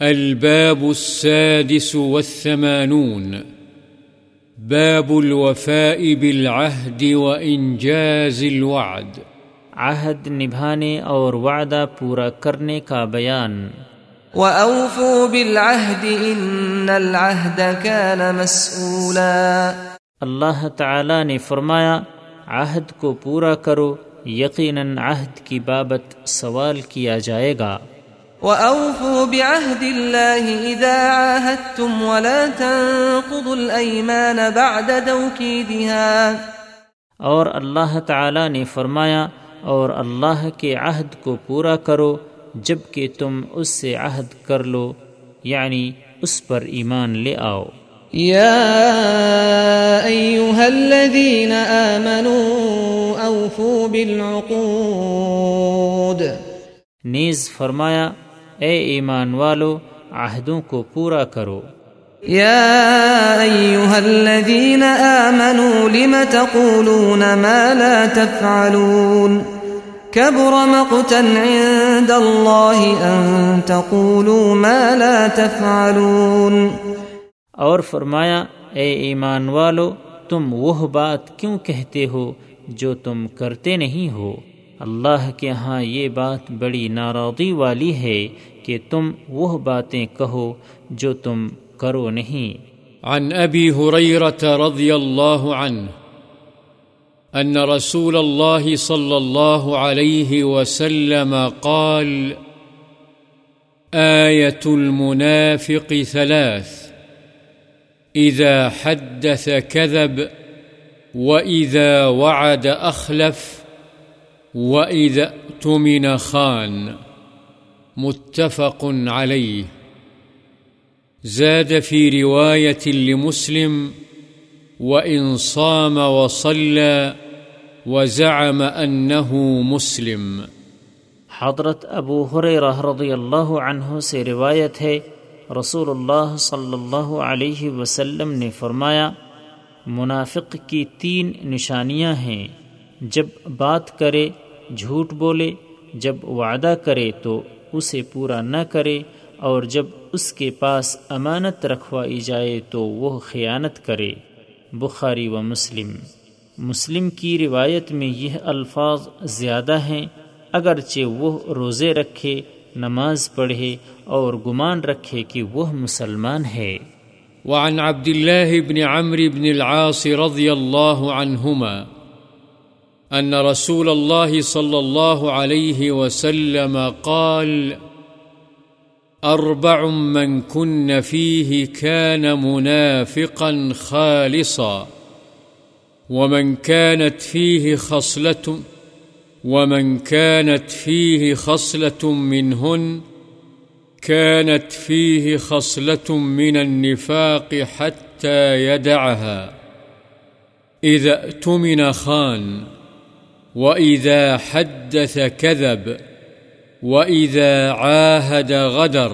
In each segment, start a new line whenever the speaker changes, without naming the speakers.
الباب السادس والثمانون. باب الوفاء بالعهد وإنجاز الوعد.
عہد نبھانے اور وعدہ پورا کرنے کا بیان.
وأوفوا بالعهد إن العهد كان مسؤولا
اللہ تعالی نے فرمایا عہد کو پورا کرو یقیناً عہد کی بابت سوال کیا جائے گا۔
وأوفوا بعهد الله إذا عاهدتم ولا تنقضوا الأيمان بعد توكيدها
اور اللہ تعالی نے فرمایا اور اللہ کے عہد کو پورا کرو جبکہ تم اس سے عہد کر لو یعنی اس پر ایمان لے آؤ۔
يا أيها الذين آمنوا أوفوا بالعقود۔
نیز فرمایا اے ایمان والو عہدوں کو پورا کرو۔
يا أيها الذين آمنوا لم تقولون ما لا تفعلون؟ كبر مقتا عند الله أن تقولوا ما لا تفعلون۔
اور فرمایا اے ایمان والو تم وہ بات کیوں کہتے ہو جو تم کرتے نہیں ہو؟ اللہ کے ہاں یہ بات بڑی ناراضی والی ہے کہ تم وہ باتیں کہو جو تم کرو نہیں۔
عن أبي هريرة رضي الله عنه أن رسول الله صلى الله عليه وسلم قال آية المنافق ثلاث إذا حدث كذب وإذا وعد أخلف وإذا اؤتمن خان متفق عليه زاد في رواية لمسلم وإن صام وصلى وزعم أنه مسلم
حضرت ابو حریرہ رضی اللہ عنہ سے روایت ہے رسول اللہ صلی اللہ علیہ وسلم نے فرمایا، منافق کی تین نشانیاں ہیں، جب بات کرے جھوٹ بولے، جب وعدہ کرے تو اسے پورا نہ کرے، اور جب اس کے پاس امانت رکھوائی جائے تو وہ خیانت کرے۔ بخاری و مسلم۔ مسلم کی روایت میں یہ الفاظ زیادہ ہیں، اگرچہ وہ روزے رکھے، نماز پڑھے اور گمان رکھے کہ وہ مسلمان ہے۔
وعن عبد الله بن عمرو بن العاص رضي الله عنهما أن رسول الله صلى الله عليه وسلم قال، أربع من كن فيه كان منافقا خالصا، ومن كانت فيه خصلة، ومن كانت فيه خصلة منهن، كانت فيه خصلة من النفاق حتى يدعها. إذا اؤتمن خان وإذا حدث كذب وإذا عاهد غدر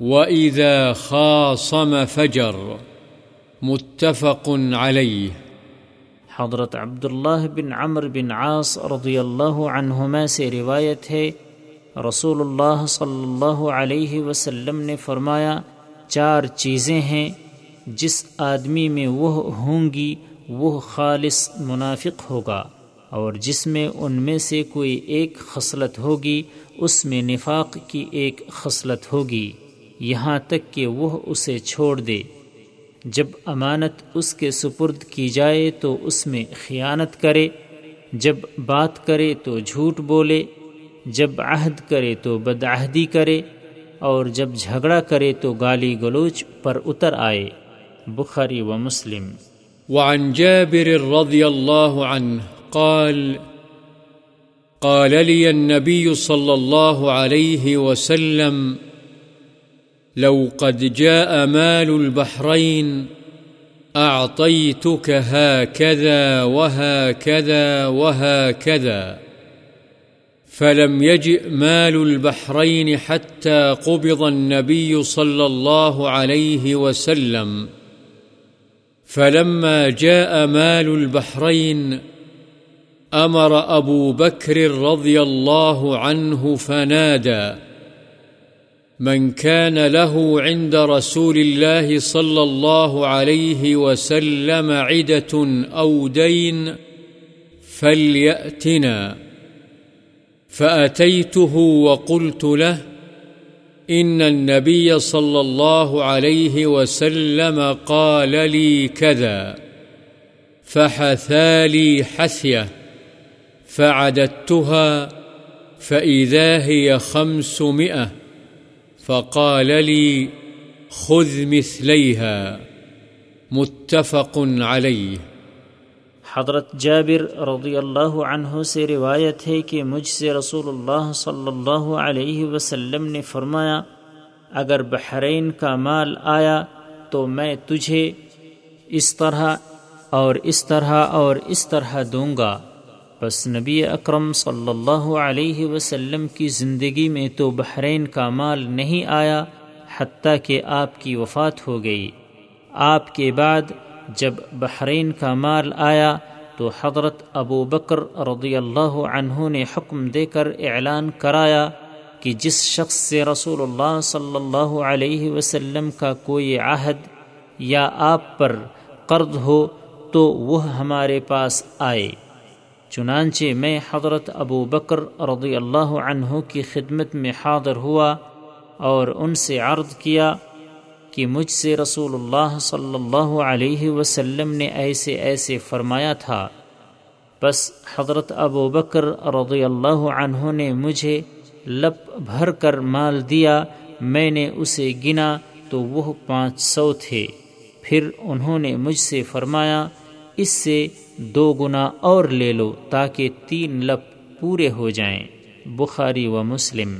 وإذا خاصم فجر متفق عليه
حضرت عبداللہ بن عمر بن عاص رضی اللہ عنہما سے روایت ہے، رسول اللہ صلی اللہ علیہ وسلم نے فرمایا، چار چیزیں ہیں، جس آدمی میں وہ ہوں گی، وہ خالص منافق ہوگا۔ اور جس میں ان میں سے کوئی ایک خصلت ہوگی، اس میں نفاق کی ایک خصلت ہوگی۔ یہاں تک کہ وہ اسے چھوڑ دے۔ جب امانت اس کے سپرد کی جائے تو اس میں خیانت کرے۔ جب بات کرے تو جھوٹ بولے۔ جب عہد کرے تو بدعہدی کرے۔ اور جب جھگڑا کرے تو گالی گلوچ پر اتر آئے۔ بخاری و مسلم۔
وعن جابر رضي الله عنه قال قال لي النبي صلى الله عليه وسلم، لو قد جاء مال البحرين، أعطيتك هكذا وهكذا وهكذا، فلم يجئ مال البحرين حتى قبض النبي صلى الله عليه وسلم، فلما جاء مال البحرين أمر أبو بكر رضي الله عنه فنادى، من كان له عند رسول الله صلى الله عليه وسلم عدة أو دين فليأتنا. فأتيته وقلت له، إن النبي صلى الله عليه وسلم قال لي كذا فحثالي حثية. فعددتها فإذا هي خمسمائة فقال لي خذ مثليها متفق عليه.
حضرت جابر رضی اللہ عنہ سے روایت ہے کہ مجھ سے رسول اللہ صلی اللہ علیہ وسلم نے فرمایا، اگر بحرین کا مال آیا تو میں تجھے اس طرح اور اس طرح اور اس طرح دوں گا۔ بس نبی اکرم صلی اللہ علیہ وسلم کی زندگی میں تو بحرین کا مال نہیں آیا، حتیٰ کہ آپ کی وفات ہو گئی۔ آپ کے بعد جب بحرین کا مال آیا تو حضرت ابو بکر رضی اللہ عنہ نے حکم دے کر اعلان کرایا کہ جس شخص سے رسول اللہ صلی اللہ علیہ وسلم کا کوئی عہد یا آپ پر قرض ہو تو وہ ہمارے پاس آئے۔ چنانچہ میں حضرت ابو بکر رضی اللہ عنہ کی خدمت میں حاضر ہوا اور ان سے عرض کیا کہ مجھ سے رسول اللہ صلی اللہ علیہ وسلم نے ایسے ایسے فرمایا تھا۔ بس حضرت ابو بکر رضی اللہ عنہ نے مجھے لپ بھر کر مال دیا، میں نے اسے گنا تو وہ پانچ سو تھے۔ پھر انہوں نے مجھ سے فرمایا اس سے دو گنا اور لے لو تاکہ تین لب پورے ہو جائیں، بخاری و مسلم۔